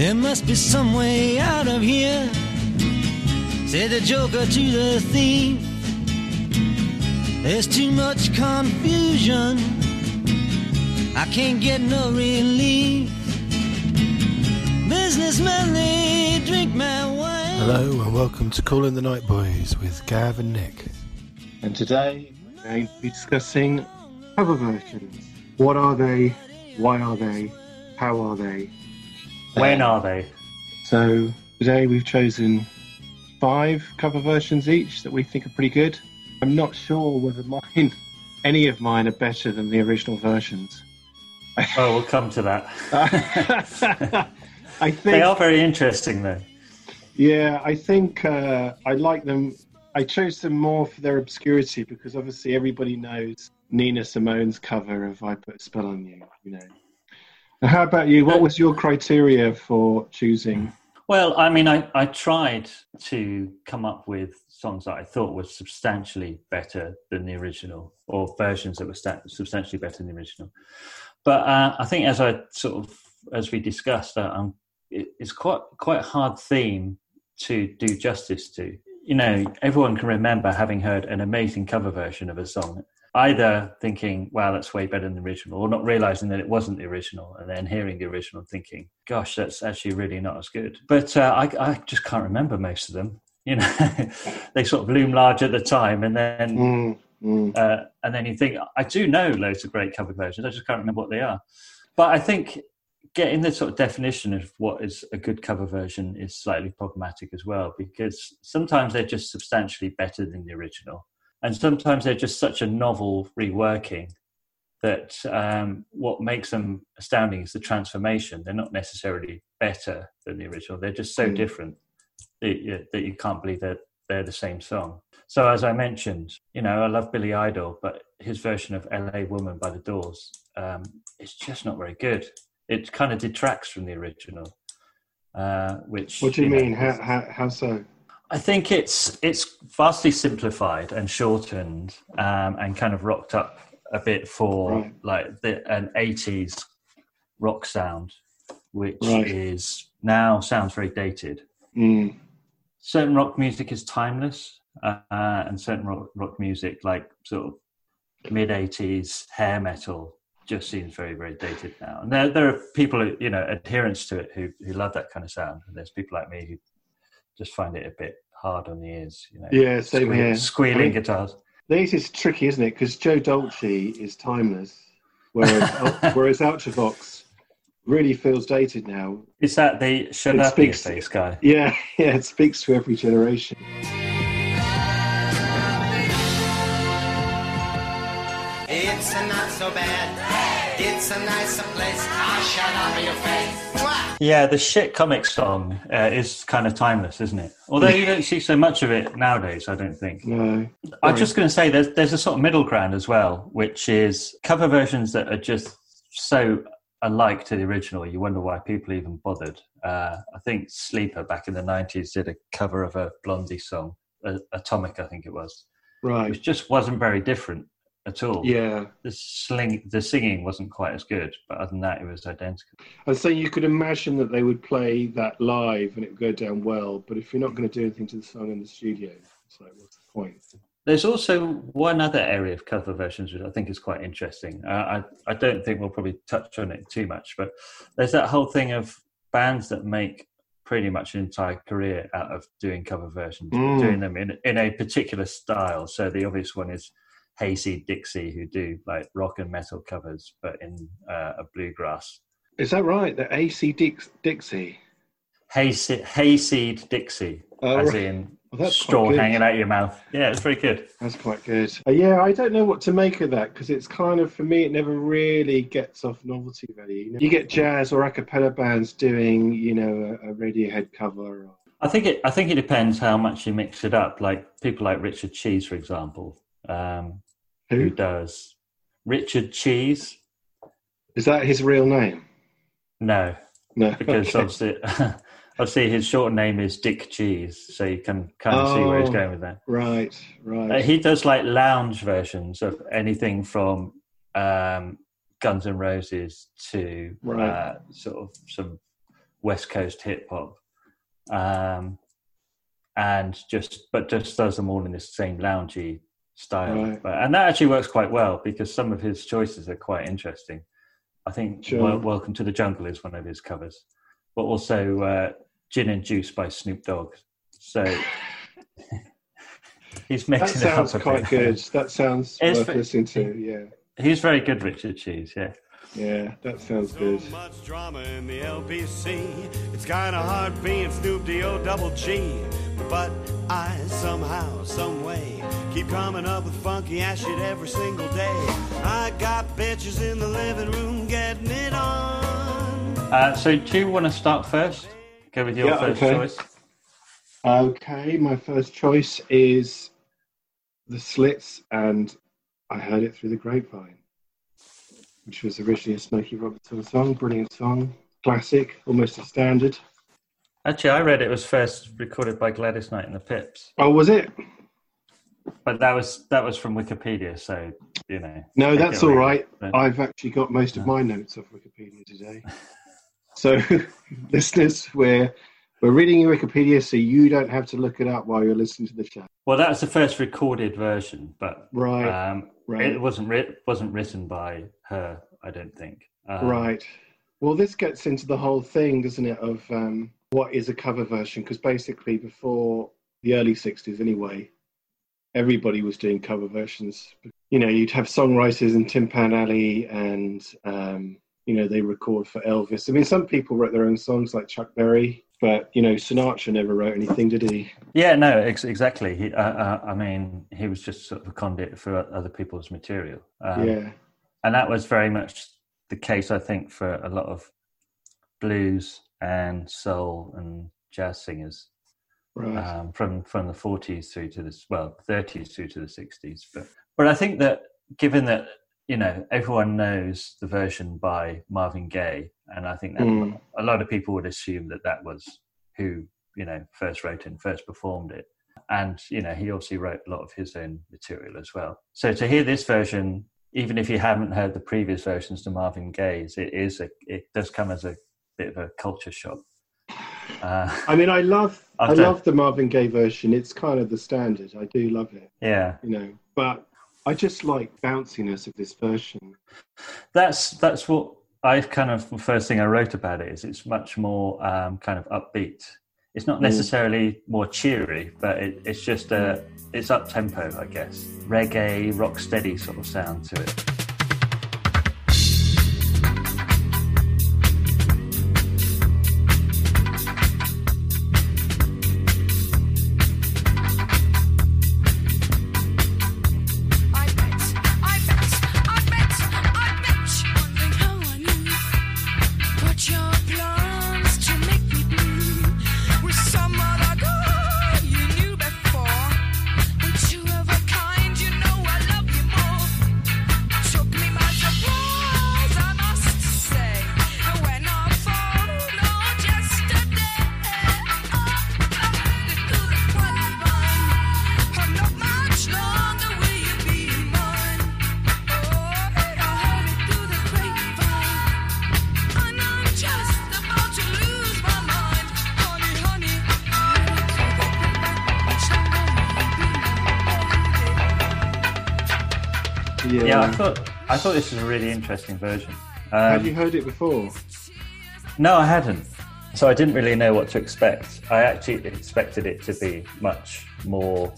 There must be some way out of here, said the joker to the thief. There's too much confusion, I can't get no relief. Businessmen, they drink my wine. Hello and welcome to Calling the Night Boys with Gav and Nick. And today we're going to be discussing cover versions. What are they? Why are they? How are they? When are they? So today we've chosen five cover versions each that we think are pretty good. I'm not sure whether mine, any of mine, are better than the original versions. Oh, we'll come to that. I think they are very interesting, though. Yeah, I think uh, I like them. I chose them more for their obscurity because obviously everybody knows Nina Simone's cover of "I Put a Spell on You." You know. How about you? What was your criteria for choosing? Well, I mean, I, I tried to come up with songs that I thought were substantially better than the original, or versions that were sta- substantially better than the original. But uh, I think, as I sort of as we discussed, uh, um, it, it's quite quite a hard theme to do justice to. You know, everyone can remember having heard an amazing cover version of a song, either thinking, "Wow, that's way better than the original," or not realizing that it wasn't the original, and then hearing the original and thinking, "Gosh, that's actually really not as good." But uh, I, I just can't remember most of them. You know, they sort of loom large at the time, and then Mm, mm. uh, and then you think, I do know loads of great cover versions. I just can't remember what they are. But I think getting the sort of definition of what is a good cover version is slightly problematic as well, because sometimes they're just substantially better than the original, and sometimes they're just such a novel reworking that um, what makes them astounding is the transformation. They're not necessarily better than the original; they're just so Mm. different that you, that you can't believe that they're the same song. So as I mentioned, you know, I love Billy Idol, but his version of "L.A. Woman" by the Doors um, is just not very good. It kind of detracts from the original. Uh, which What do you know, mean? How, is- how, how so? I think it's it's vastly simplified and shortened um, and kind of rocked up a bit for Right. like the, an '80s rock sound, which Right. is now sounds very dated Mm, certain rock music is timeless, uh, and certain rock, rock music, like sort of mid '80s hair metal, just seems very, very dated now. And there, there are people, who, you know, adherents to it who who love that kind of sound, and there's people like me who just find it a bit hard on the ears. You know, yeah, same squeal- here. squealing I mean, guitars. This is tricky, isn't it? Because Joe Dolce is timeless, whereas whereas Ultravox really feels dated now. Is that the shut It up your speaks- face guy? Yeah, yeah, it speaks to every generation. So bad. It's a nicer place. I shut up your face. Mwah! Yeah, the shit comic song uh, is kind of timeless, isn't it? Although you don't see so much of it nowadays, I don't think. No, I'm just going to say there's there's a sort of middle ground as well, which is cover versions that are just so alike to the original. You wonder why people even bothered. Uh, I think Sleeper back in the '90s did a cover of a Blondie song, uh, Atomic, I think it was, right. which just wasn't very different at all. Yeah, The sling, the singing wasn't quite as good, but other than that, it was identical. and saying you could imagine that they would play that live and it would go down well. But if you're not going to do anything to the song in the studio, it's like, what's the point? There's also one other area of cover versions which I think is quite interesting. Uh, I I don't think we'll probably touch on it too much, but there's that whole thing of bands that make pretty much an entire career out of doing cover versions, Mm. doing them in in a particular style. So the obvious one is Hayseed Dixie, who do like rock and metal covers, but in uh, a bluegrass. Is that right? The AC Dix- Dixie. Hayseed, Hayseed Dixie, Oh, as right. in Well, straw hanging out your mouth. Yeah, it's very good. That's quite good. Uh, yeah, I don't know what to make of that because it's kind of for me, it never really gets off novelty value. You, know, you get jazz or a cappella bands doing, you know, a, a Radiohead cover. Or, I think it. I think it depends how much you mix it up. Like people like Richard Cheese, for example, um, who who does Richard Cheese? is that? His real name? No, No, because okay. obviously, obviously his short name is Dick Cheese, so you can kind of see where he's Oh. going with that. right, right. Uh, he does like lounge versions of anything from um, Guns N' Roses to Right. uh, sort of some West Coast hip hop, um, and just but just does them all in this same loungy style. Right. But, and that actually works quite well because some of his choices are quite interesting. I think Sure. Wel- "Welcome to the Jungle" is one of his covers, but also uh, "Gin and Juice" by Snoop Dogg. So he's That mixing it up sounds quite good. That sounds It's worth fa- listening to. Yeah, He's very good, Richard Cheese. Yeah. yeah, that sounds good. So much drama in the LBC. It's kind of hard being Snoop D-O double G. But I somehow, some way, keep coming up with funky ass shit every single day. I got bitches in the living room getting it on. Uh, so, do you want to start first? Go with your Yeah, first okay. choice. Okay, my first choice is the Slits, and I heard it through the grapevine, which was originally a Smokey Robinson song. Brilliant song, classic, almost a standard. Actually, I read it was first recorded by Gladys Knight and the Pips, Oh, was it? but that was that was from Wikipedia. So you know. No, that's all right. I've actually got most of my notes off Wikipedia today. So, listeners, we're we're reading your Wikipedia, so you don't have to look it up while you're listening to the show. Well, that was the first recorded version, but Right, um, right. it wasn't writ- wasn't written by her. I don't think. Um, Right. Well, this gets into the whole thing, doesn't it, of um, what is a cover version? Because basically, before the early 60s, anyway, everybody was doing cover versions. You know, you'd have songwriters in Tin Pan Alley and, um, you know, they record for Elvis. I mean, some people wrote their own songs like Chuck Berry, but, you know, Sinatra never wrote anything, did he? Yeah, no, ex- exactly. He, uh, uh, I mean, he was just sort of a conduit for other people's material. Um, yeah. and that was very much the case, I think, for a lot of blues and soul and jazz singers Right. um, from from the 40s through to this well 30s through to the 60s. But but I think that given that you know everyone knows the version by Marvin Gaye, and I think that Mm. a lot of people would assume that that was who you know first wrote and first performed it. And you know he obviously wrote a lot of his own material as well. So to hear this version, even if you haven't heard the previous versions to Marvin Gaye's, it is a it does come as a bit of a culture shock. Uh, I mean, I love, I love the Marvin Gaye version. It's kind of the standard. I do love it. yeah, you know. But I just like bounciness of this version. that's that's what I kind of the first thing I wrote about it is it's much more um, kind of upbeat. It's not necessarily more cheery, but it, it's just a it's up tempo, I guess, reggae, rock steady sort of sound to it. I thought this was a really interesting version. Um, Have you heard it before? No, I hadn't. So I didn't really know what to expect. I actually expected it to be much more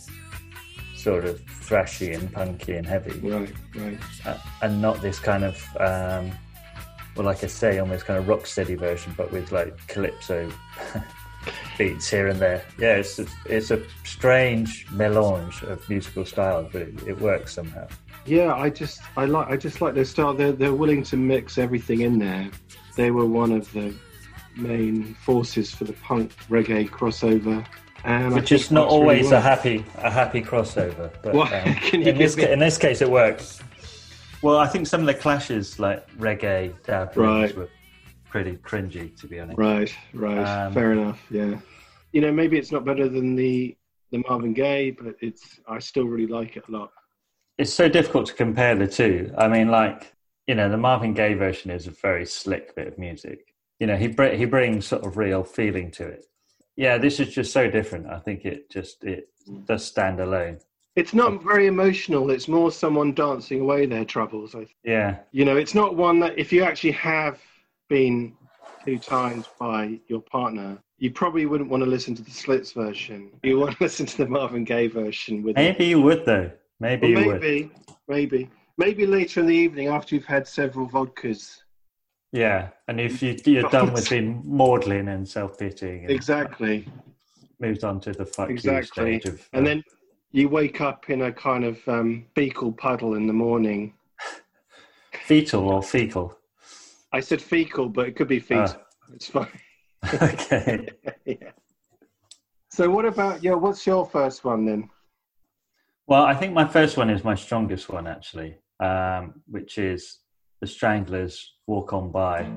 sort of thrashy and punky and heavy. Right, right. uh, and not this kind of um, well like i say almost kind of rock steady version but with like calypso beats here and there yeah it's a, it's a strange melange of musical styles but it, it works somehow Yeah, I just I like I just like their style. They're they're willing to mix everything in there. They were one of the main forces for the punk reggae crossover, and I which is not works really always a happy a happy crossover but What? um, Can you in, this, me- ca- in this case it works well i think some of the clashes like reggae dub Right. were pretty cringy to be honest Right, right. Um, Fair enough. Yeah. You know, maybe it's not better than the the Marvin Gaye, but it's I still really like it a lot. It's so difficult to compare the two. I mean, like you know, the Marvin Gaye version is a very slick bit of music. you know he br- he brings sort of real feeling to it. Yeah, this is just so different. I think it just it does stand alone. It's not very emotional. It's more someone dancing away their troubles. I think. Yeah, You know, it's not one that if you actually have been two times by your partner, you probably wouldn't want to listen to the Slits version. You want to listen to the Marvin Gaye version with maybe you would though. Maybe Well, maybe, maybe, maybe later in the evening after you've had several vodkas. Yeah, and if you you're done with being maudlin and self pitying, and Exactly, moved on to the fuck exactly. stage of, And uh, then you wake up in a kind of um, fecal puddle in the morning. fetal or fecal. I said fecal, but it could be fetal. Ah. It's fine. okay. yeah. So, what about your? What's your first one then? Well, I think my first one is my strongest one actually, um, which is the Stranglers' "Walk On By."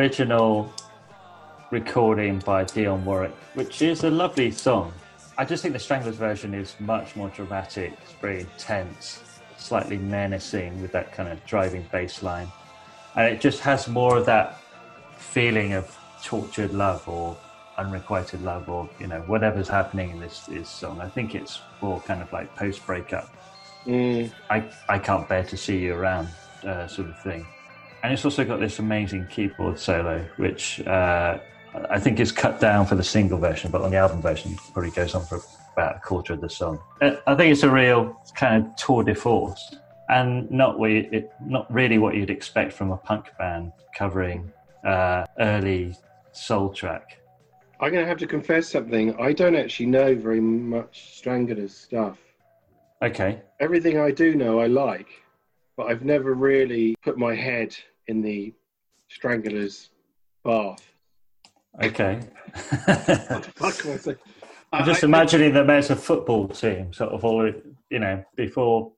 Original recording by Dionne Warwick, which is a lovely song. I just think the Stranglers version is much more dramatic, it's very intense, slightly menacing with that kind of driving bass line. And it just has more of that feeling of tortured love or unrequited love or, you know, whatever's happening in this, this song. I think it's more kind of like post breakup. Mm, I, I can't bear to see you around uh, sort of thing. And it's also got this amazing keyboard solo, which uh, I think is cut down for the single version, but on the album version, it probably goes on for about a quarter of the song. Uh, I think it's a real kind of tour de force, and not what you, it, not really what you'd expect from a punk band covering uh, early soul track. I'm going to have to confess something. I don't actually know very much Stranglers stuff. Okay, Everything I do know, I like, but I've never really put my head in the Stranglers bath. okay. What the fuck am I, I'm just I- imagining them as a football team, sort of all, you know, before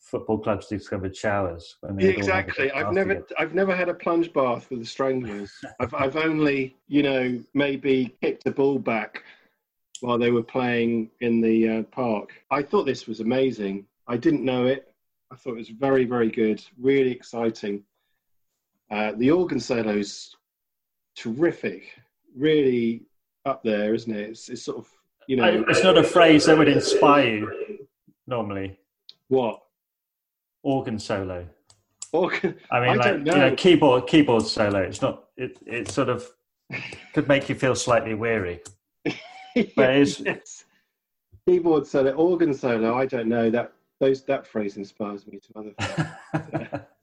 football clubs discovered showers. When they'd all have a exactly. I've never. I've never had a plunge bath with the Stranglers. I've, I've only, you know, maybe kicked a ball back while they were playing in the uh, park. I thought this was amazing. I didn't know it. I thought it was very, very good. Really exciting. Uh, the organ solo's terrific. Really up there, isn't it? It's, it's sort of, you know, It's not a phrase that would inspire you normally. what Organ solo. organ. I mean, I like don't you know, know. keyboard keyboard solo. It's not. It it sort of could make you feel slightly weary. But it's- yes. keyboard solo, organ solo. I don't know that those that phrase inspires me to other things.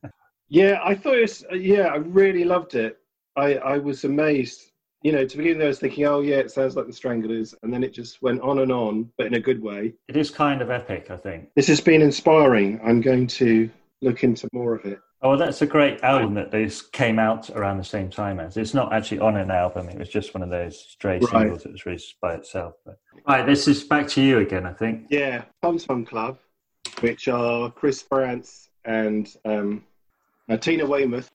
yeah, I thought it was. Yeah, I really loved it. I I was amazed. You know, to begin with, I was thinking, oh yeah, it sounds like the Stranglers, and then it just went on and on, but in a good way. it is kind of epic, I think. This has been inspiring. I'm going to look into more of it. Oh, well, that's a great album that this came out around the same time as. It's not actually on an album. It was just one of those stray Right. singles that was released by itself. But. Right, this is back to you again, I think. Yeah, Tom Tom Club, which are Chris Frantz and um, uh, Tina Weymouth.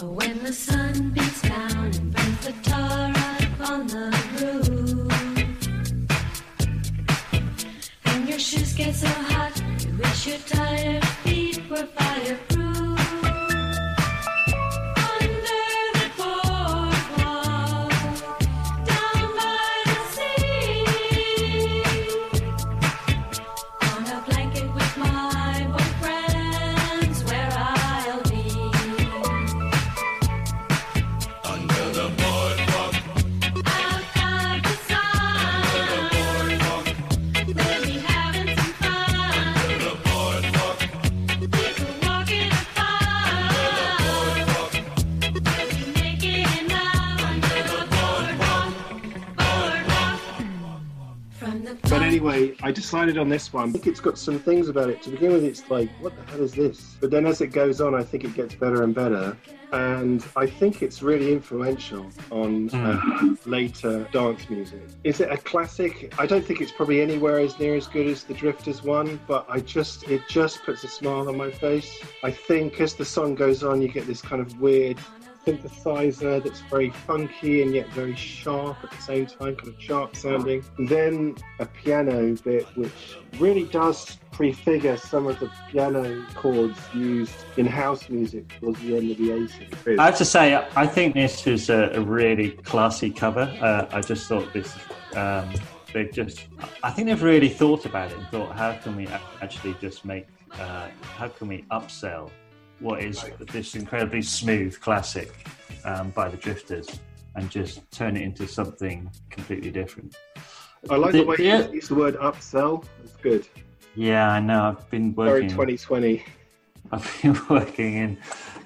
When the sun beats down and burns the tar up on the roof, and your shoes get so hot, you wish your tired anyway, I decided on this one. I think it's got some things about it. To begin with, it's like, what the hell is this? But then as it goes on, I think it gets better and better. And I think it's really influential on uh, later dance music. Is it a classic? I don't think it's probably anywhere as near as good as the Drifters one, but I just it just puts a smile on my face. I think as the song goes on, you get this kind of weird synthesizer that's very funky and yet very sharp at the same time, kind of sharp sounding. Then a piano bit which really does prefigure some of the piano chords used in house music towards the end of the 80s. I have to say, I think this is a, a really classy cover. Uh, I just thought this, um, they just, I think they've really thought about it and thought, how can we actually just make, uh, how can we upsell what is this incredibly smooth classic um, by the Drifters and just turn it into something completely different. I like the, The- way the- you use the word upsell. It's good. Yeah, I know. I've been Very working. 2020. I've been working in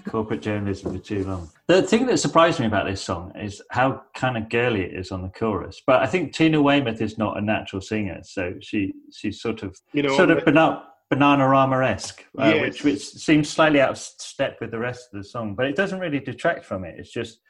corporate journalism for too long. The thing that surprised me about this song is how kind of girly it is on the chorus. But I think Tina Weymouth is not a natural singer, so she she's sort of You know, sort of the- banana banana esque, uh, Yes. which which seems slightly out of step with the rest of the song, but it doesn't really detract from it. It's just.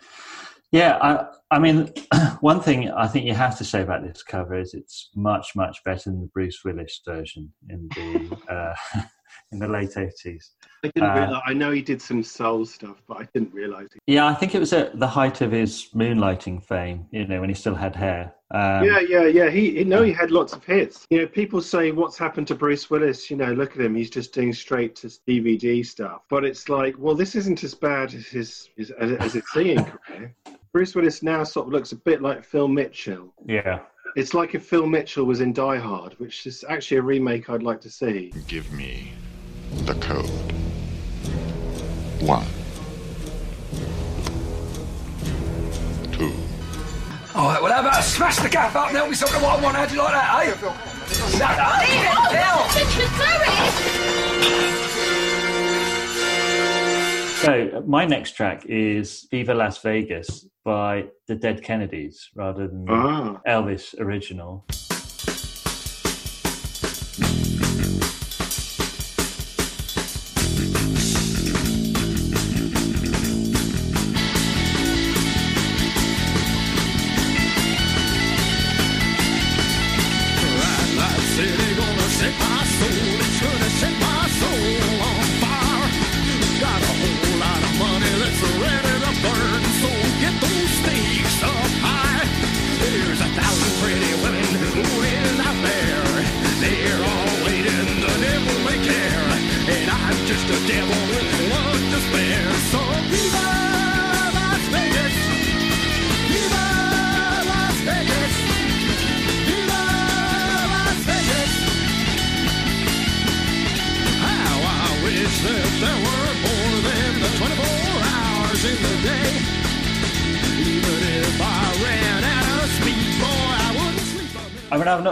Yeah, I, I mean, one thing I think you have to say about this cover is it's much, much better than the Bruce Willis version in the uh, in the late eighties. I didn't Uh, realize. I know he did some soul stuff, but I didn't realize it. Yeah, I think it was at the height of his moonlighting fame. You know, when he still had hair. Um, yeah, yeah, yeah. He, he no, he had lots of hits. You know, people say, "What's happened to Bruce Willis?" You know, look at him; he's just doing straight to DVD stuff. But it's like, well, this isn't as bad as his, his as, as his singing career. Bruce Willis now sort of looks a bit like Phil Mitchell. yeah. It's like if Phil Mitchell was in Die Hard, which is actually a remake I'd like to see. Give me the code. One. Two. All right, well, how about I smash the gap up and help me something what I want? How'd you like that, eh? So my next track is "Viva Las Vegas" by the Dead Kennedys, rather than the Ah. Elvis original.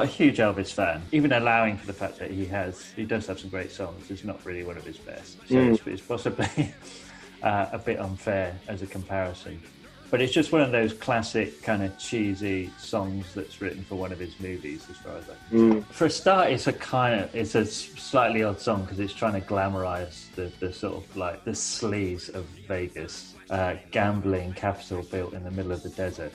Not a huge Elvis fan, even allowing for the fact that he has, he does have some great songs. It's not really one of his best, so Mm. it's, it's possibly uh, a bit unfair as a comparison. But it's just one of those classic kind of cheesy songs that's written for one of his movies, as far as I Mm. For a start, it's a kind of it's a slightly odd song because it's trying to glamorize the, the sort of like the sleaze of Vegas, uh, gambling capital built in the middle of the desert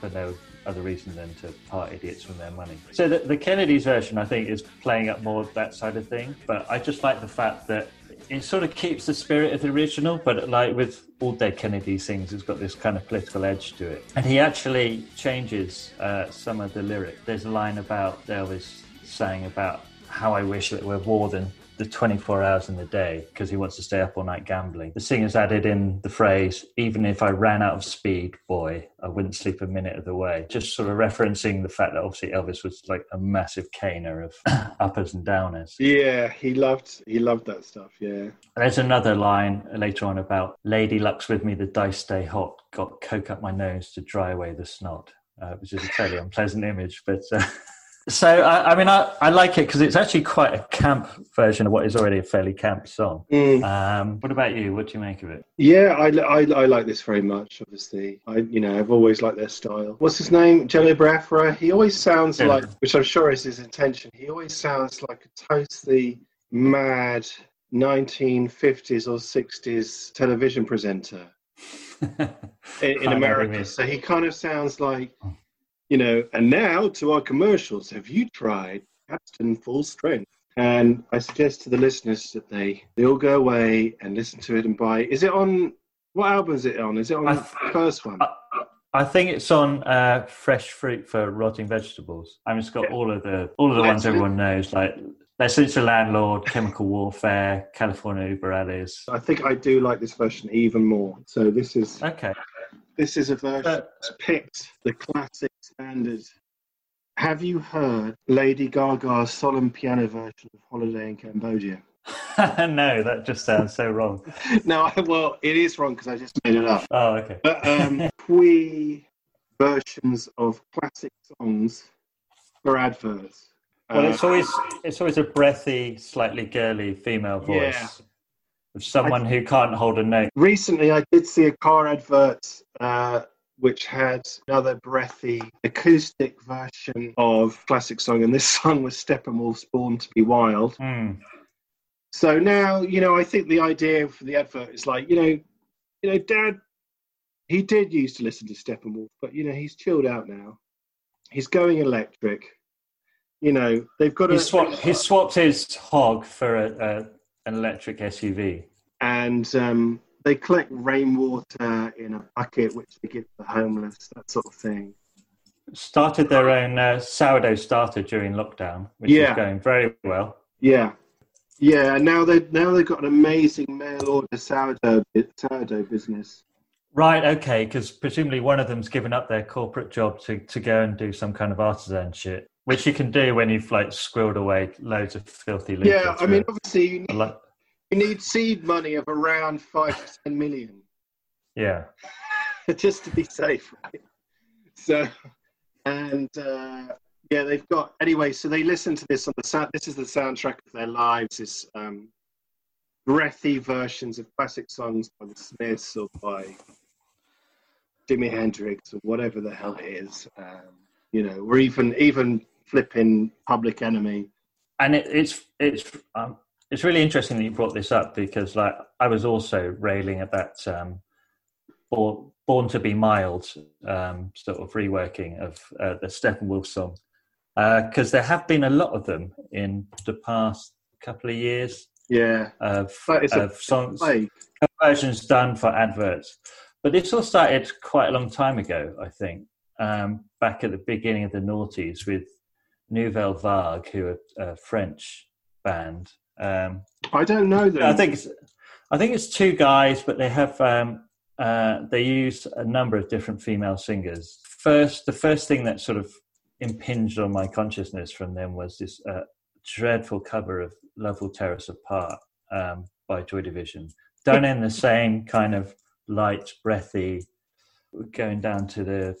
for no other reason than to part idiots from their money. So the, the Kennedys version, I think, is playing up more of that side of thing. But I just like the fact that it sort of keeps the spirit of the original, but like with all Dead Kennedys things, it's got this kind of political edge to it. And he actually changes uh, some of the lyric. There's a line about Elvis saying about how I wish that we're than the 24 hours in the day because he wants to stay up all night gambling. The singer's added in the phrase, even if I ran out of speed, boy, I wouldn't sleep a minute of the way. Just sort of referencing the fact that obviously Elvis was like a massive caner of uppers and downers. Yeah, he loved he loved that stuff. Yeah. There's another line later on about Lady Luck's with me, the dice stay hot, got coke up my nose to dry away the snot, uh, which is a fairly unpleasant image, but uh, So I, I mean, I, I like it because it's actually quite a camp version of what is already a fairly camp song. Mm. Um, what about you? What do you make of it? Yeah, I, I, I like this very much. Obviously, I you know I've always liked their style. What's his name? Jello Biafra. He always sounds Yeah. like, which I'm sure is his intention. He always sounds like a totally mad 1950s or 60s television presenter in, in know what you America. So he kind of sounds like, you know. And now to our commercials. Have you tried Capstan Full Strength? And I suggest to the listeners that they they all go away and listen to it and buy. Is it on? What album is it on? Is it on I the first one? I think it's on uh, fresh fruit for rotting vegetables. I mean, it's got all of the all of the ones everyone knows, like "Let's Eat the Landlord," "Chemical Warfare," "California Über Alles." I think I do like this version even more. So this is Okay, this is a version Uh, that's picked the classic standard. Have you heard Lady Gaga's solemn piano version of Holiday in Cambodia? no, that just sounds so wrong. no, I- well, it is wrong because I just made it up. Oh, okay. But um, twee versions of classic songs for adverts. Well, Uh, it's always it's always a breathy, slightly girly female voice Yeah. of someone who can't hold a note. recently I did see a car advert uh, which had another breathy acoustic version of classic song, and this song was Steppenwolf's "Born to Be Wild." Hmm. So now, you know, I think the idea for the advert is like, you know, you know, Dad, he did used to listen to Steppenwolf, but you know, he's chilled out now. He's going electric. You know, they've got He a he swapped his hog for a, a an electric SUV. and um, they collect rainwater in a bucket, which they give to the homeless, that sort of thing. Started their own uh, sourdough starter during lockdown, which Yeah. is going very well. Yeah, yeah. Now they now they've got an amazing mail order sourdough sourdough business. Right, okay, because presumably one of them's given up their corporate job to, to go and do some kind of artisan shit, which you can do when you've like squirreled away loads of filthy. Yeah, I mean, obviously you need, like, you need seed money of around five to ten million yeah. just to be safe, right? So, and uh, yeah, they've got anyway. So they listen to this on the sound. This is the soundtrack of their lives. Is um, breathy versions of classic songs by the Smiths or by Jimi Hendrix or whatever the hell it is. Um, you know, or even even flipping Public Enemy. and it, it's it's um, it's really interesting that you brought this up because like I was also railing at that um, born, born to be mild um, sort of reworking of uh, the Steppenwolf song because there have been a lot of them in the past couple of years Yeah, of, But it's a of songs plague. versions done for adverts. But this all started quite a long time ago, I think, um, back at the beginning of the noughties with Nouvelle Vague, who are a French band. Um, I don't know them. I think it's, I think it's two guys, but they have um, uh, they use a number of different female singers. First, the first thing that sort of impinged on my consciousness from them was this uh, dreadful cover of "Love Will Tear Us Apart" um, by Joy Division, done in the same kind of light, breathy, going down to the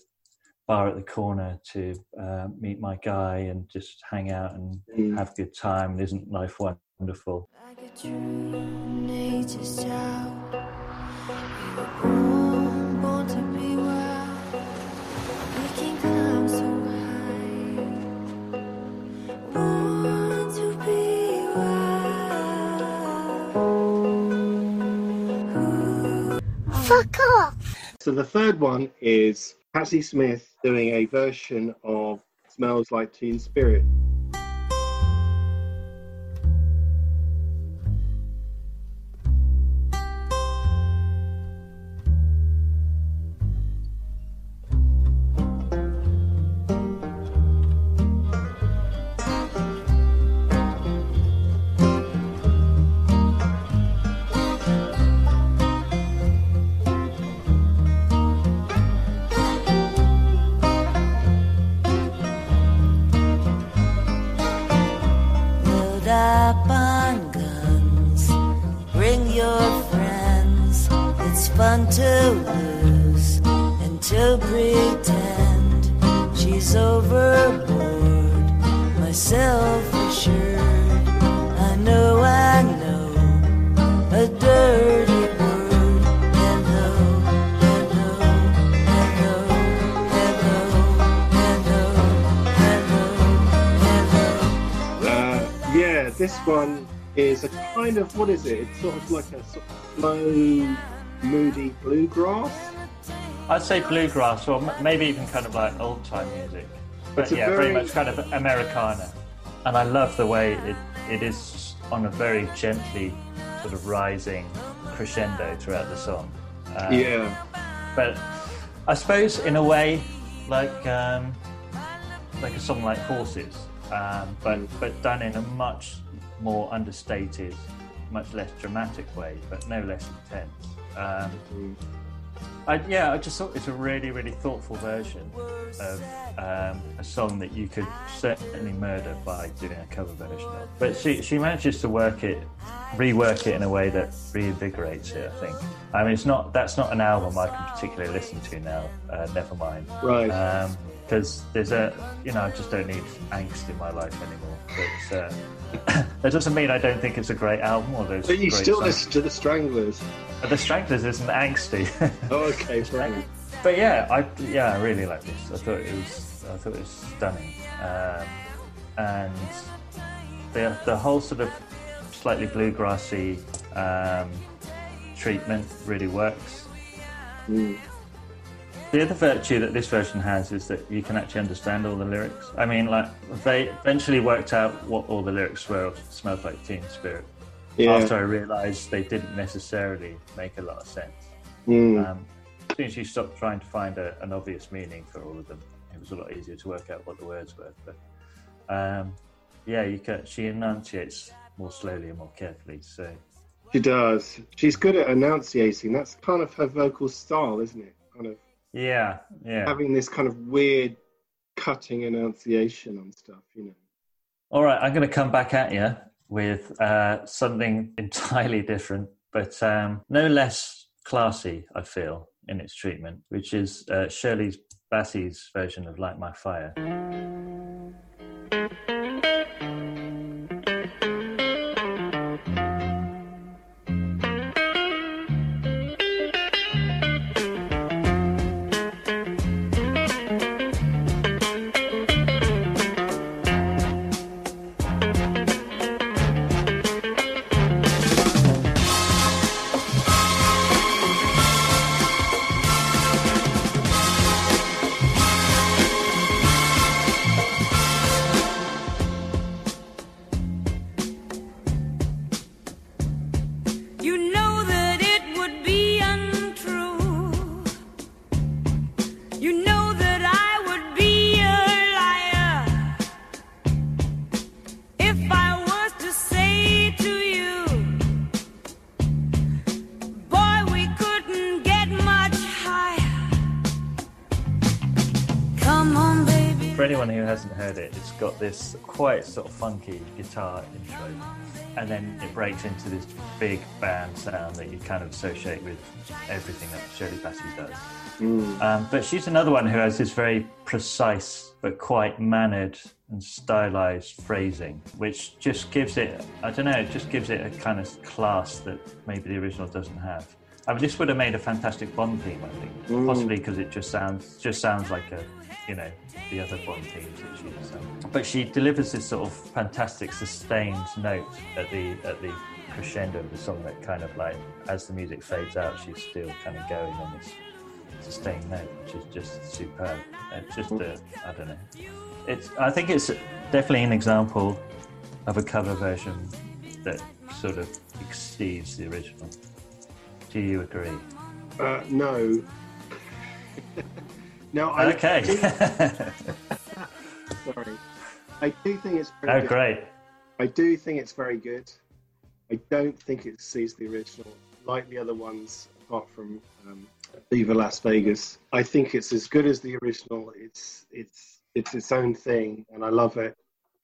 bar at the corner to uh, meet my guy and just hang out and Mm. have a good time. And isn't life wonderful? Like a true nature's child, you were born, born to be wild. We can climb so high, born to be wild. Fuck off! So the third one is Patti Smith doing a version of "Smells Like Teen Spirit." This one is a kind of what is it? It's sort of like a sort of slow, moody bluegrass. I'd say bluegrass, or maybe even kind of like old time music. But It's yeah, very much kind of Americana. And I love the way it, it is on a very gently sort of rising crescendo throughout the song. Um, yeah, But I suppose in a way, like um, like a song like Horses, um, but but done in a much more understated, much less dramatic way, but no less intense. Um, I, yeah, I just thought it's a really, really thoughtful version of um, a song that you could certainly murder by doing a cover version of. But she, she manages to work it, rework it in a way that reinvigorates it. I think. I mean, it's not that's not an album I can particularly listen to now. Uh, never mind. right. Because there's a, you know, I just don't need angst in my life anymore. But uh, that doesn't mean I don't think it's a great album or those. but you great still songs. listen to the Stranglers. But the Stranglers isn't angsty. Oh, okay, fine. but yeah, I yeah I really like this. I thought it was I thought it was stunning, um, and the the whole sort of slightly bluegrassy um, treatment really works. Mm. The other virtue that this version has is that you can actually understand all the lyrics. I mean, like they eventually worked out what all the lyrics were of "Smells Like Teen Spirit." Yeah. After I realised they didn't necessarily make a lot of sense. Mm. Um, as soon as you stopped trying to find a, an obvious meaning for all of them, it was a lot easier to work out what the words were. But um, yeah, you can, she enunciates more slowly and more carefully. So She does. She's good at enunciating. That's kind of her vocal style, isn't it? Kind of yeah, yeah. having this kind of weird cutting enunciation on stuff, you know. All right, I'm going to come back at you with uh, something entirely different, but um, no less classy. I feel in its treatment, which is uh, Shirley's Bassey's version of "Light My Fire." Sort of funky guitar intro, and then it breaks into this big band sound that you kind of associate with everything that Shirley Bassey does. Um, but she's another one who has this very precise but quite mannered and stylized phrasing, which just gives it, I don't know, it just gives it a kind of class that maybe the original doesn't have. I mean, this would have made a fantastic Bond theme, I think, Mm. possibly because it just sounds just sounds like a, you know, the other Bond themes that she does. But she delivers this sort of fantastic sustained note at the at the crescendo of the song that kind of like as the music fades out, she's still kind of going on this sustained note, which is just superb. It's just a, I don't know. It's I think it's definitely an example of a cover version that sort of exceeds the original. Do you agree? Uh, no. no, I Okay. sorry. I do think it's very oh, good. great. I do think it's very good. I don't think it sees the original, like the other ones, apart from um, Viva Las Vegas. I think it's as good as the original. It's it's it's its own thing, and I love it.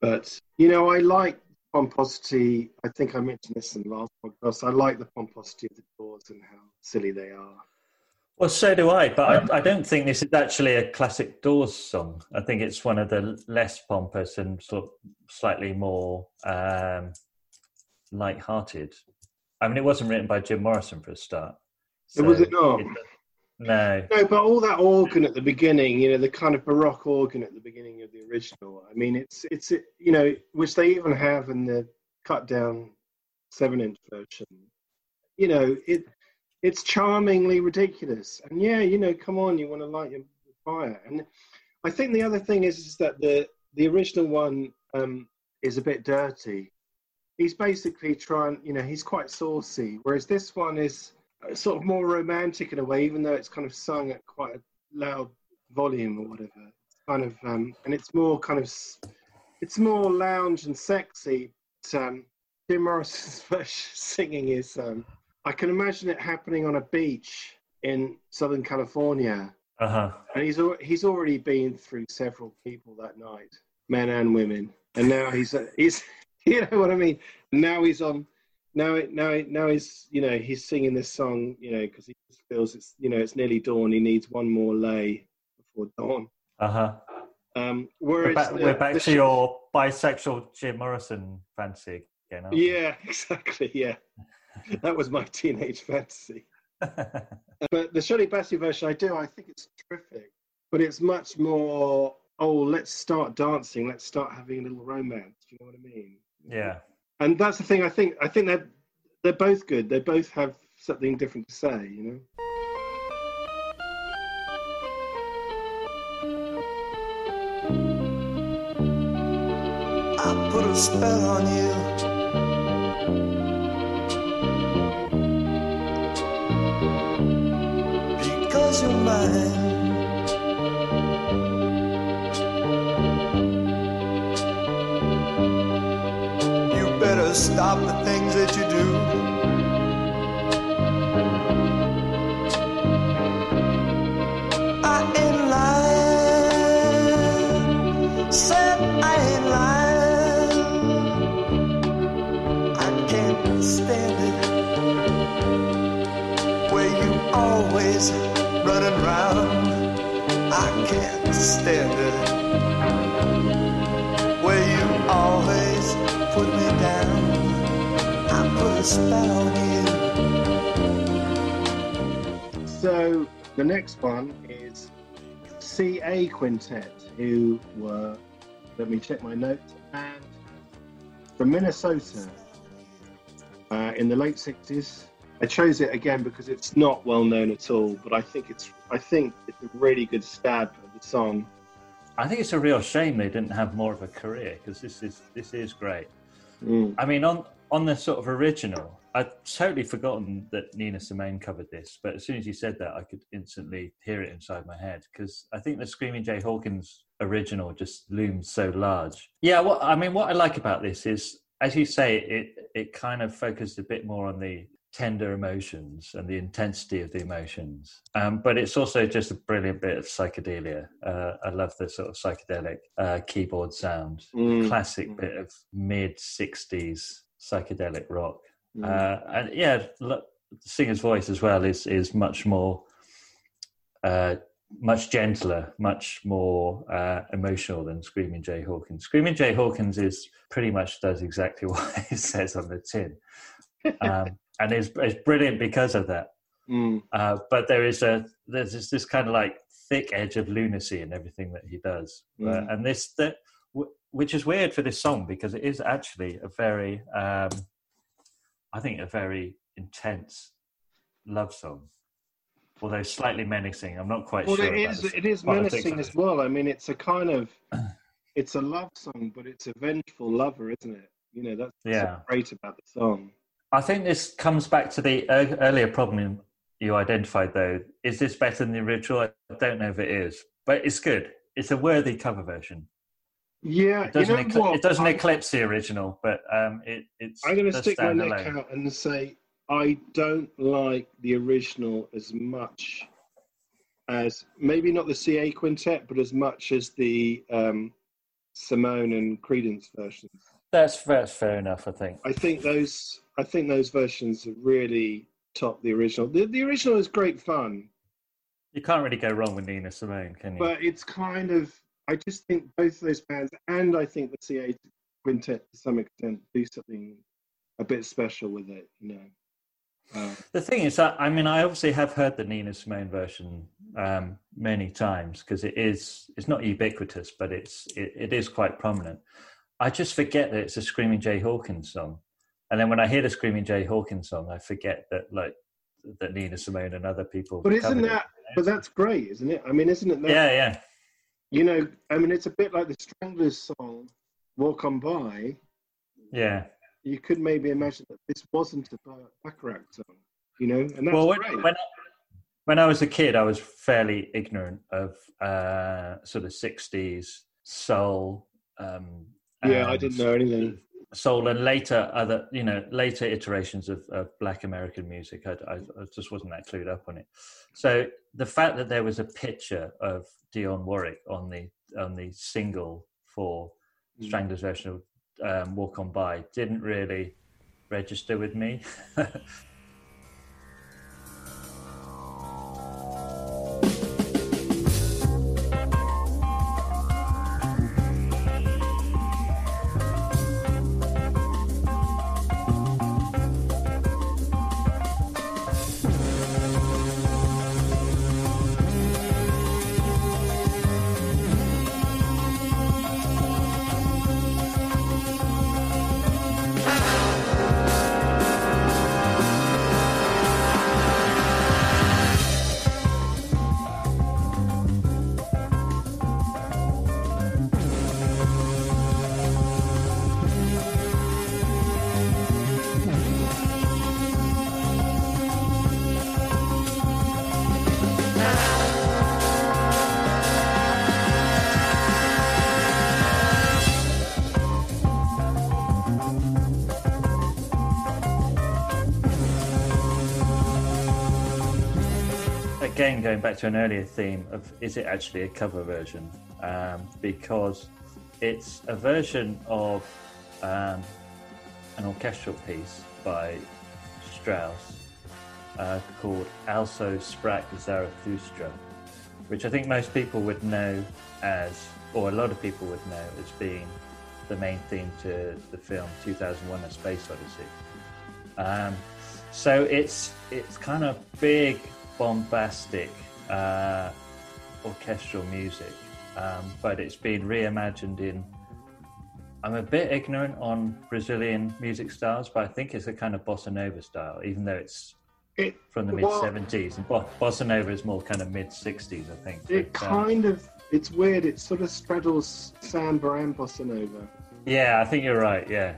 But you know, I like pomposity. I think I mentioned this in the last podcast. I like the pomposity of the Doors and how silly they are. Well, so do I, but I, I don't think this is actually a classic Doors song. I think it's one of the less pompous and sort of slightly more um, light-hearted. I mean, it wasn't written by Jim Morrison for a start. was so it not? No. No, but all that organ at the beginning, you know, the kind of baroque organ at the beginning of the original. I mean, it's it's you know, which they even have in the cut down seven inch version. You know, it it's charmingly ridiculous, and yeah, you know, come on, you want to light your fire. And I think the other thing is is that the the original one um, is a bit dirty. He's basically trying, you know, he's quite saucy, whereas this one is sort of more romantic in a way, even though it's kind of sung at quite a loud volume or whatever. It's kind of, um, and it's more kind of, it's more lounge and sexy. But, um, Jim Morrison's version singing is, um, I can imagine it happening on a beach in Southern California, Uh huh. and he's he's already been through several people that night, men and women, and now he's he's you know what I mean. Now he's on. Now, it- now, it- now he's you know he's singing this song you know because he just feels it's you know it's nearly dawn. He needs one more lay before dawn. Uh huh. Um, We're back, the- we're back to sh- your bisexual Jim Morrison fancy again. aren't we? yeah exactly yeah that was my teenage fantasy. But the Shirley Bassey version I do I think it's terrific, but it's much more. Oh, let's start dancing. Let's start having a little romance. Do you know what I mean? yeah. And that's the thing. I think I think they're they're both good. They both have something different to say. You know. I put a spell on you. Because you're mine. Better stop the things that you do. I ain't lying. Said I ain't lying. I can't stand it. Where you always running round. I can't stand it. I put a spell on. So the next one is CA Quintet, who were let me check my notes and from Minnesota uh, in the late sixties. I chose it again because it's not well known at all, but I think it's I think it's a really good stab of the song. I think it's a real shame they didn't have more of a career because this is this is great. Mm. I mean, on on the sort of original, I'd totally forgotten that Nina Simone covered this, but as soon as you said that, I could instantly hear it inside my head because I think the Screaming Jay Hawkins original just looms so large. Yeah, what I mean, what I like about this is, as you say, it it kind of focused a bit more on the tender emotions and the intensity of the emotions. Um, but it's also just a brilliant bit of psychedelia. Uh, I love the sort of psychedelic uh, keyboard sound, Mm. classic bit of mid 60s psychedelic rock. Mm. Uh, and yeah, look, the singer's voice as well is, is much more, uh, much gentler, much more uh, emotional than Screaming Jay Hawkins. Screaming Jay Hawkins is pretty much does exactly what it says on the tin. Um, and it's, it's brilliant because of that. Mm. Uh, but there is a there's this, this kind of like thick edge of lunacy in everything that he does, Mm. and this that which is weird for this song because it is actually a very um, I think a very intense love song, although slightly menacing. I'm not quite Well, sure. it about is it is menacing as well. I mean, it's a kind of it's a love song, but it's a vengeful lover, isn't it? You know, that's what's so Yeah. great about the song. I think this comes back to the ear- earlier problem you identified, though. Is this better than the original? I don't know if it is, but it's good. It's a worthy cover version. Yeah, It doesn't, you know ecl- what? it doesn't I- eclipse the original, but um, it, it's. I'm going to stick my neck alone. out and say I don't like the original as much as maybe not the CA quintet, but as much as the um, Simone and Creedence versions. That's that's fair enough. I think. I think those I think those versions really top the original. The, the original is great fun, You can't really go wrong with Nina Simone, can you? But it's kind of, I just think both of those bands, and I think the CA Quintet to some extent, do something a bit special with it, you know. Uh, The thing is, that, I mean, I obviously have heard the Nina Simone version um, many times because it is it's not ubiquitous, but it's it, it is quite prominent. I just forget that it's a Screaming Jay Hawkins song, and then when I hear the Screaming Jay Hawkins song, I forget that like that Nina Simone and other people. but isn't covered it. that, but that's great, isn't it? I mean, isn't it that? Yeah, yeah. You know, I mean, it's a bit like the Stranglers song, Walk On By. Yeah. You could maybe imagine that this wasn't a Ba- Bacharach song, you know, and that's well, when, great. when, when I was a kid, I was fairly ignorant of uh, sort of 60s soul. Um, Yeah, I didn't know anything. Soul and later other, you know, later iterations of, of Black American music. I, I, I just wasn't that clued up on it. So the fact that there was a picture of Dionne Warwick on the on the single for Mm. Stranglers version of um, Walk On By didn't really register with me. going back to an earlier theme of is it actually a cover version? Um, because it's a version of um, an orchestral piece by Strauss uh, called Also Sprach Zarathustra which I think most people would know as or a lot of people would know as being the main theme to the film 2001 A Space Odyssey. Um, so it's it's kind of big bombastic uh, orchestral music, um, but it's been reimagined in. I'm a bit ignorant on Brazilian music styles, but I think it's a kind of bossa nova style, even though it's It, from the mid well, 70s. And bo- bossa nova is more kind of mid 60s, I think. It But, um, kind of, it's weird. It sort of straddles samba and bossa nova. Yeah, I think you're right. Yeah,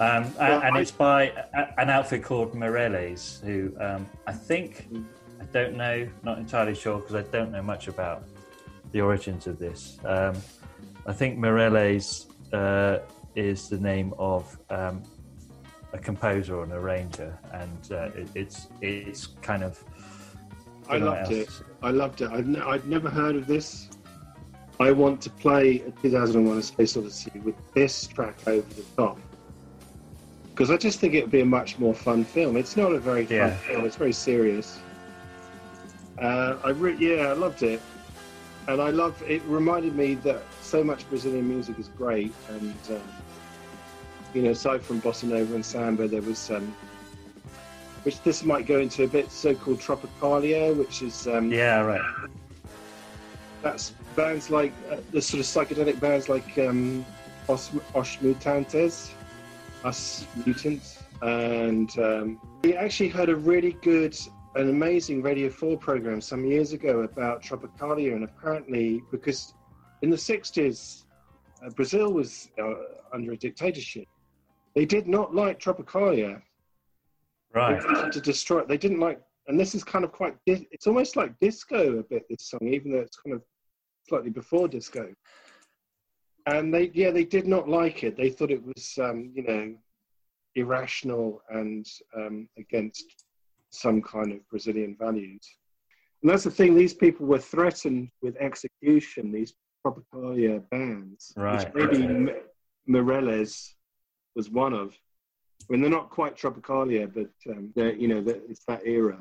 um, Well, and I- it's by a, an outfit called Morelles, who um, I think I don't know, not entirely sure because I don't know much about the origins of this. Um, I think Morelles uh, is the name of um, a composer or an arranger, and uh, it, it's it's kind of. I don't know what loved it. I loved it. I'd, ne- I'd never heard of this. I want to play a 2001: A Space Odyssey with this track over the top because I just think it would be a much more fun film. It's not a very fun Yeah. film. It's very serious. Uh, I re- yeah, I loved it, and I love. It reminded me that so much Brazilian music is great, and um, you know, aside from bossa nova and samba, there was um, which this might go into a bit so-called tropicalia, which is um, Yeah, right. that's bands like uh, the sort of psychedelic bands like um, Os, Os Mutantes, Us Mutants, and um, we actually had a really good, an amazing Radio 4 program some years ago about Tropicalia, and apparently because in the 60s uh, Brazil was uh, under a dictatorship, they did not like Tropicalia. Right. They to destroy it. They didn't like, and this is kind of quite. It's almost like disco a bit. This song, even though it's kind of slightly before disco. And they, yeah, they did not like it. They thought it was, um, you know, irrational and um, against some kind of Brazilian values. And that's the thing. These people were threatened with execution. These Tropicalia bands, Right. which maybe M- was one of. I mean, they're not quite Tropicalia, but um, they're, you know, they're, it's that era.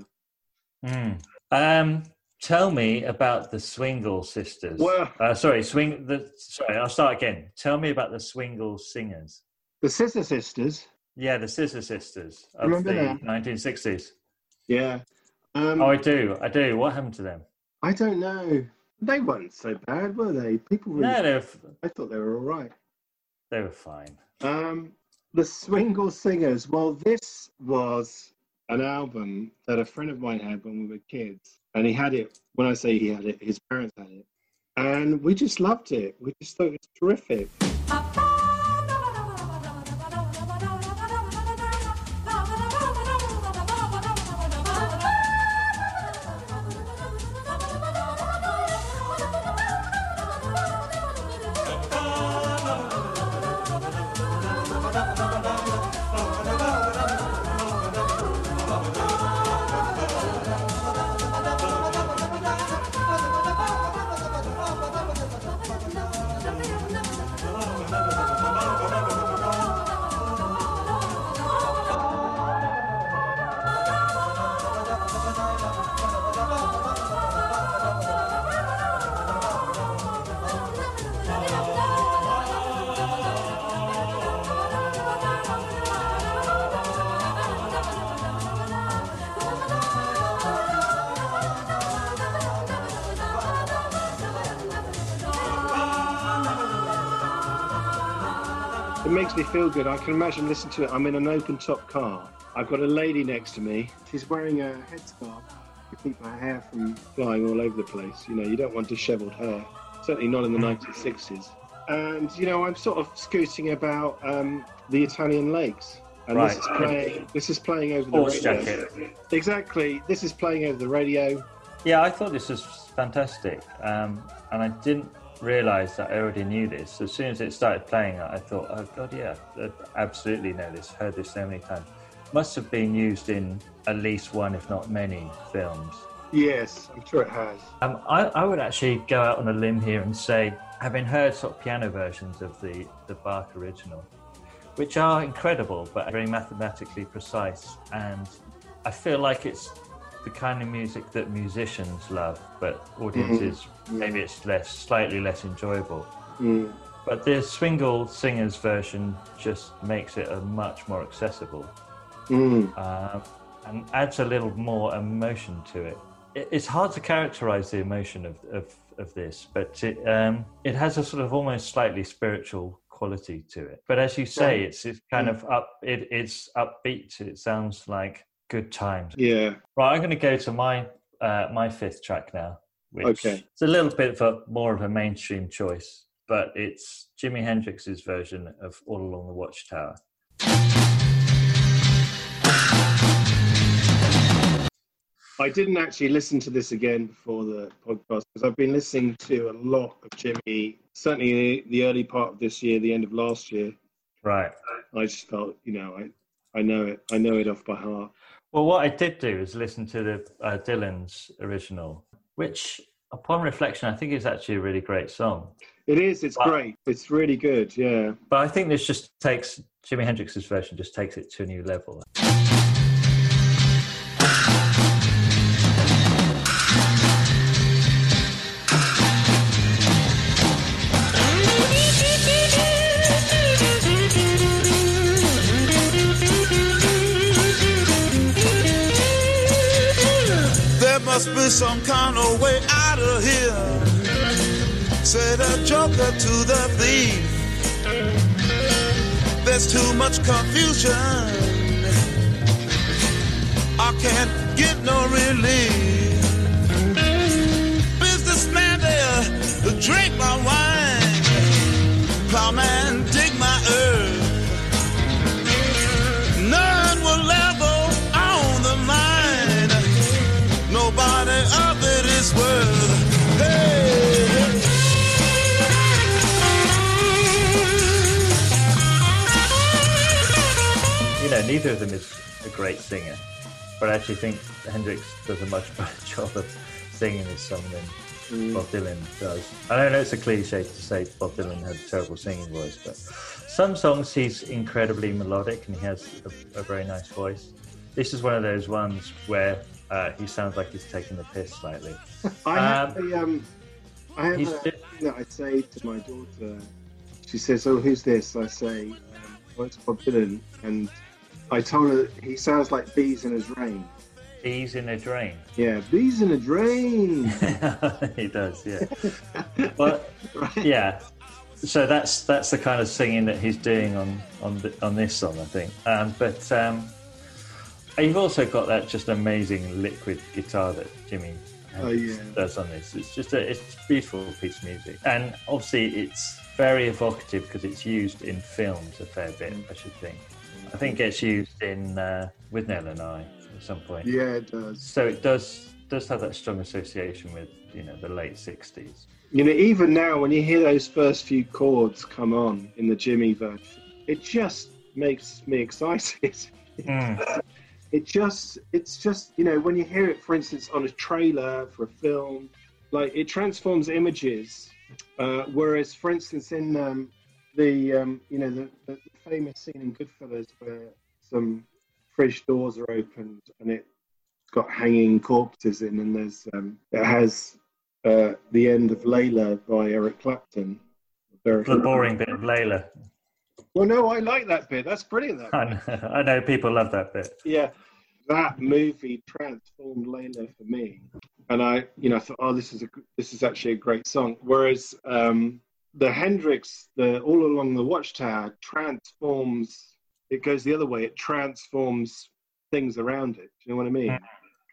Mm. Um, Tell me about the Swingle sisters. Well- uh, sorry, swing. The sorry, I'll start again. Tell me about the Swingle singers. The Scissor Sisters. Yeah, the Scissor Sisters of Remember the them? 1960s. Yeah. Um, Oh, I do. I do. What happened to them? I don't know. They weren't so bad, were they? People really. No, they were, I thought they were all right. they were fine. Um, the Swingle Singers. Well, this was an album that a friend of mine had when we were kids, and he had it. When I say he had it, his parents had it, and we just loved it. We just thought it was terrific. Makes me feel good. I can imagine listening to it. I'm in an open top car. I've got a lady next to me. She's wearing a headscarf to keep her hair from flying all over the place. You know, you don't want dishevelled hair. Certainly not in the 1960s. And, you know, I'm sort of scooting about um, the Italian lakes. And this is playing. This is playing over the Horse radio. jacket. Exactly. This is playing over the radio. Yeah, I thought this was fantastic, um, and I didn't realise that I already knew this. As soon as it started playing, I thought, "Oh God, yeah, I absolutely know this. Heard this so many times. Must have been used in at least one, if not many, films." Yes, I'm sure it has. Um, I, I would actually go out on a limb here and say, having heard sort of piano versions of the the Bach original, which are incredible but very mathematically precise, and I feel like it's the kind of music that musicians love, but audiences maybe it's less, slightly less enjoyable. Mm. But the Swingle Singers version just makes it a much more accessible Mm. uh, and adds a little more emotion to it. It- It's hard to characterize the emotion of, of, of this, but it, um, it has a sort of almost slightly spiritual quality to it. But as you say, it's, it's kind of up, it, it's upbeat. It sounds like good times. Yeah. Right, I'm going to go to my uh, my fifth track now, which Okay. it's a little bit of a, more of a mainstream choice, but it's Jimi Hendrix's version of All Along the Watchtower. I didn't actually listen to this again before the podcast because I've been listening to a lot of Jimi, certainly the, the early part of this year, the end of last year. Right. I just felt, you know, I, I know it. I know it off by heart. Well, what I did do is listen to the uh, Dylan's original, which, upon reflection, I think is actually a really great song. It is. It's Wow. great. It's really good. Yeah. But I think this just takes Jimi Hendrix's version just takes it to a new level. Be some kind of way out of here. Said a joker to the thief. There's too much confusion. I can't get no relief. Businessman there, drink my neither of them is a great singer, but I actually think Hendrix does a much better job of singing this song than Bob Dylan does. I don't know it's a cliche to say Bob Dylan had a terrible singing voice, but some songs he's incredibly melodic and he has a, a very nice voice. This is one of those ones where uh, he sounds like he's taking the piss slightly. I have Um, a, um, I have a thing that I say to my daughter. She says, "Oh, who's this?" I say, um, "Oh, it's Bob Dylan," and I told her he sounds like bees in a drain. Bees in a drain. Yeah, bees in a drain. he does, yeah. But yeah, so that's that's the kind of singing that he's doing on on the, on this song, I think. Um, but um, you've also got that just amazing liquid guitar that Jimi Oh, yeah. does on this. It's just a it's a beautiful piece of music, and obviously it's very evocative because it's used in films a fair bit. I should think. I think it gets used in uh, Withnail and I at some point. Yeah, it does. So it does does have that strong association with you know the late sixties. You know, even now when you hear those first few chords come on in the Jimi version, it just makes me excited. it just, it's just, you know, when you hear it, for instance, on a trailer for a film, like it transforms images. Uh, whereas, for instance, in um, the, um, you know, the, the famous scene in Goodfellas where some fridge doors are opened and it's got hanging corpses in, and there's, um, it has uh, the end of Layla by Eric Clapton. The boring bit of Layla. Well, no, I like that bit. That's brilliant. That I know, I know people love that bit. yeah, that movie transformed Layla for me, and I, you know, I thought, oh, this is a this is actually a great song. Whereas um, the Hendrix, the All Along the Watchtower, transforms. It goes the other way. It transforms things around it. Do you know what I mean?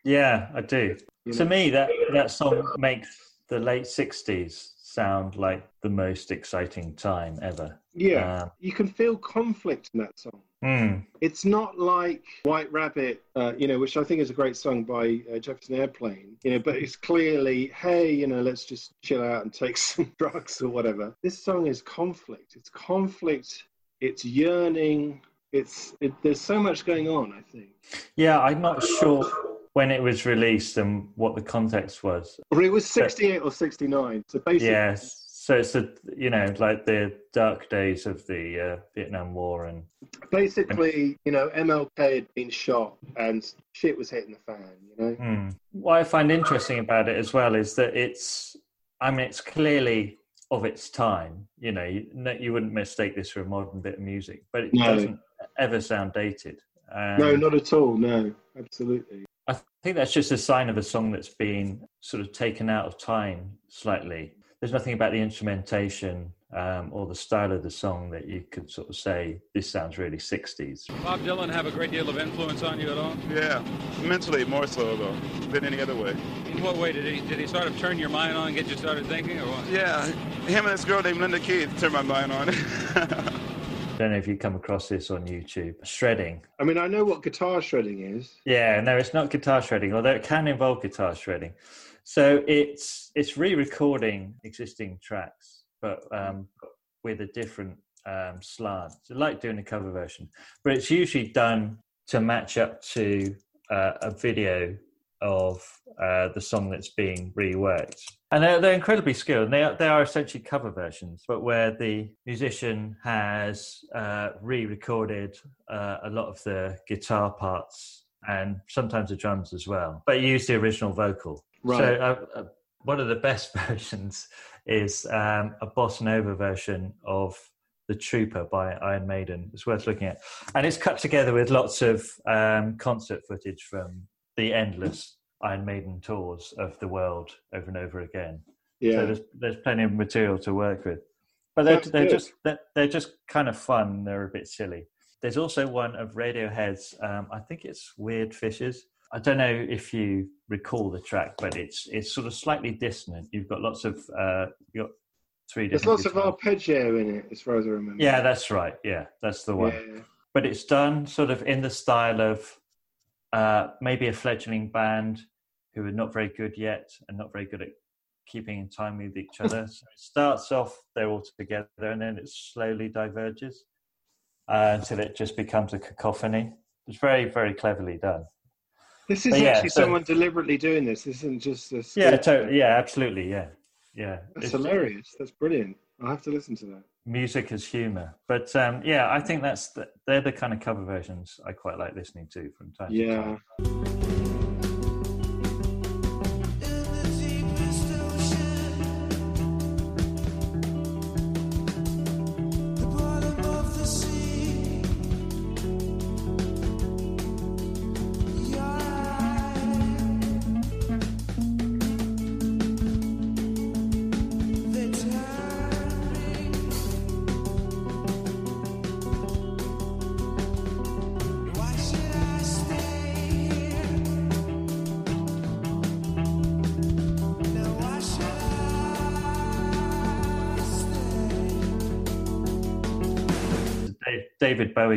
Yeah, I do. You To know? me, that that song makes the late sixties sound like the most exciting time ever. Yeah, Um, you can feel conflict in that song. Hmm. It's not like White Rabbit, uh, you know, which I think is a great song by uh, Jefferson Airplane, you know, but it's clearly, hey, you know, let's just chill out and take some drugs or whatever. This song is conflict. It's conflict. It's yearning. It's it, there's so much going on. I think. Yeah, I'm not sure when it was released and what the context was. Or it was 68 or 69. So basically, Yes. So it's the you know like the dark days of the uh, Vietnam War and basically, you know, MLK had been shot and shit was hitting the fan. You know. Hmm. What I find interesting about it as well is that it's, I mean, it's clearly of its time. You know, you, no, you wouldn't mistake this for a modern bit of music, but it No. doesn't ever sound dated. Um, no, not at all. No, absolutely. I think that's just a sign of a song that's been sort of taken out of time slightly. There's nothing about the instrumentation um, or the style of the song that you could sort of say this sounds really 60s. Bob Dylan have a great deal of influence on you at all? Yeah, mentally more so though than any other way. In what way did he did he sort of turn your mind on, and get you started thinking, or what? Yeah, him and this girl named Linda Keith turned my mind on. don't know if you come across this on YouTube. Shredding. I mean, I know what guitar shredding is. Yeah, no, it's not guitar shredding, although it can involve guitar shredding. So it's it's re-recording existing tracks, but um, with a different um, slant. So like doing a cover version, but it's usually done to match up to uh, a video of uh, the song that's being reworked. And they're, they're incredibly skilled. And they are, they are essentially cover versions, but where the musician has uh, re-recorded uh, a lot of the guitar parts and sometimes the drums as well, but use the original vocal. Right. So uh, uh, one of the best versions is um, a bossa nova version of the Trooper by Iron Maiden. It's worth looking at, and it's cut together with lots of um, concert footage from the endless Iron Maiden tours of the world over and over again. Yeah. So there's there's plenty of material to work with, but they're they're just they're, they're just kind of fun. They're a bit silly. There's also one of Radiohead's. Um, I think it's Weird Fishes. I don't know if you recall the track, but it's it's sort of slightly dissonant. You've got lots of uh, you got three There's lots of arpeggio in it, as far as I remember. Yeah, that's right. Yeah, that's the one. Yeah. But it's done sort of in the style of uh, maybe a fledgling band who are not very good yet and not very good at keeping in time with each other. so it starts off, they're all together, and then it slowly diverges uh, until it just becomes a cacophony. It's very, very cleverly done. This is But yeah, actually so- someone deliberately doing this. This isn't just a. Yeah, totally. Yeah, absolutely. Yeah, yeah. That's It's- hilarious. That's brilliant. I'll have to listen to that. music as humor. But um, yeah, I think that's the, they're the kind of cover versions I quite like listening to from time to time. Yeah.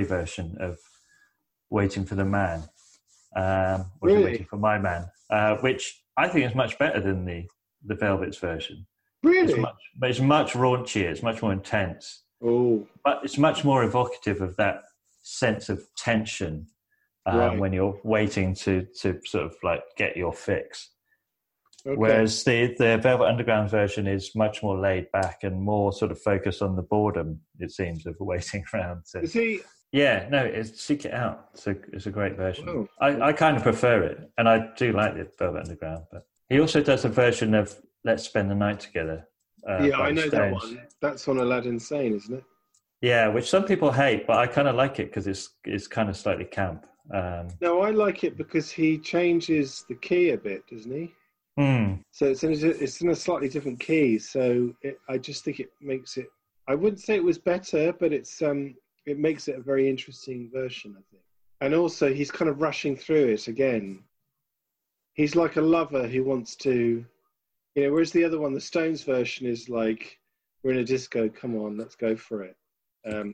version of Waiting for the Man, um, or really? Waiting for My Man, uh, which I think is much better than the, the Velvet's version. Really? It's much, but it's much raunchier, it's much more intense. Oh. But it's much more evocative of that sense of tension um, right. when you're waiting to, to sort of like get your fix. Okay. Whereas the, the Velvet Underground version is much more laid back and more sort of focused on the boredom, it seems, of waiting around. To... See, yeah, no, it's seek it out. It's a it's a great version. I, I kind of prefer it, and I do like the Velvet Underground. But he also does a version of "Let's Spend the Night Together." Uh, yeah, I know the that one. That's on Aladdin Sane, isn't it? Yeah, which some people hate, but I kind of like it because it's it's kind of slightly camp. Um, No, I like it because he changes the key a bit, doesn't he? hmm. So it's in a, it's in a slightly different key. So it, I just think it makes it. I wouldn't say it was better, but it's um it makes it a very interesting version, I think. And also, he's kind of rushing through it again. He's like a lover who wants to, you know. Whereas the other one, the Stones version, is like we're in a disco. Come on, let's go for it. Um,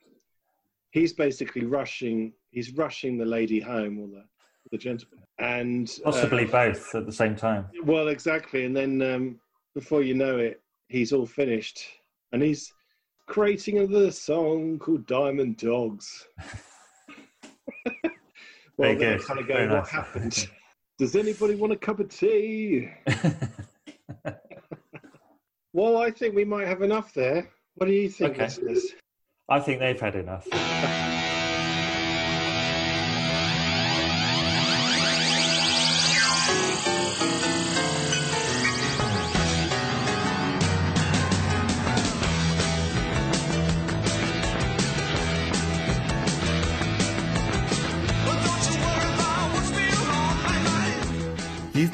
he's basically rushing. He's rushing the lady home or the the gentleman, and uh, Possibly both at the same time. well, exactly. And then um, before you know it, he's all finished. And he's creating another song called Diamond Dogs. well, good. kind of Very go, what nice. happened? Does anybody want a cup of tea? well, I think we might have enough there. What do you think, Okay. listeners? I think they've had enough.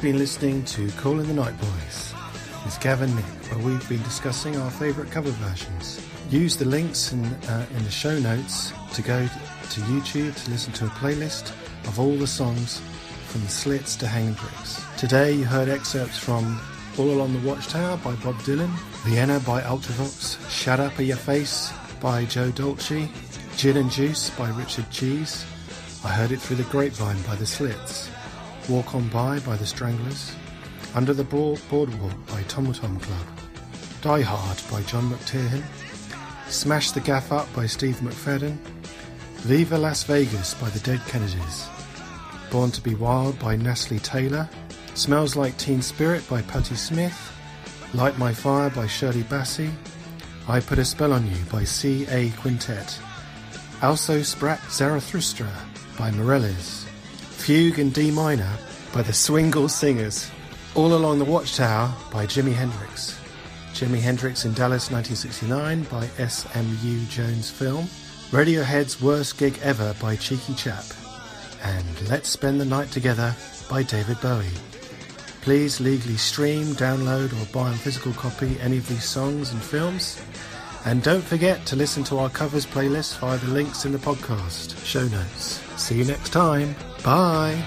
been listening to Call in the Night Boys with Gavin Nick, where we've been discussing our favourite cover versions. Use the links in, uh, in the show notes to go to YouTube to listen to a playlist of all the songs from the Slits to Hanging Bricks. Today you heard excerpts from All Along the Watchtower by Bob Dylan, Vienna by Ultravox, Shut Up Your Face by Joe Dolce, Gin and Juice by Richard Cheese, I Heard It Through the Grapevine by the Slits, Walk On By by the Stranglers, Under the Boardwalk by Tom Tom Club, Die Hard by John McTiernan, Smash the Gaff Up by Steve McFadden, Viva Las Vegas by the Dead Kennedys, Born to Be Wild by Nestle Taylor, Smells Like Teen Spirit by Patti Smith, Light My Fire by Shirley Bassey, I Put a Spell on You by C.A. Quintet, Also Sprach Zarathustra by Morellis, Fugue in D minor by the Swingle Singers, All Along the Watchtower by Jimi Hendrix, Jimi Hendrix in Dallas 1969 by S.M.U. Jones Film, Radiohead's Worst Gig Ever by Cheeky Chap, and Let's Spend the Night Together by David Bowie. Please legally stream, download, or buy on physical copy any of these songs and films. And don't forget to listen to our covers playlist via the links in the podcast show notes. See you next time. Bye.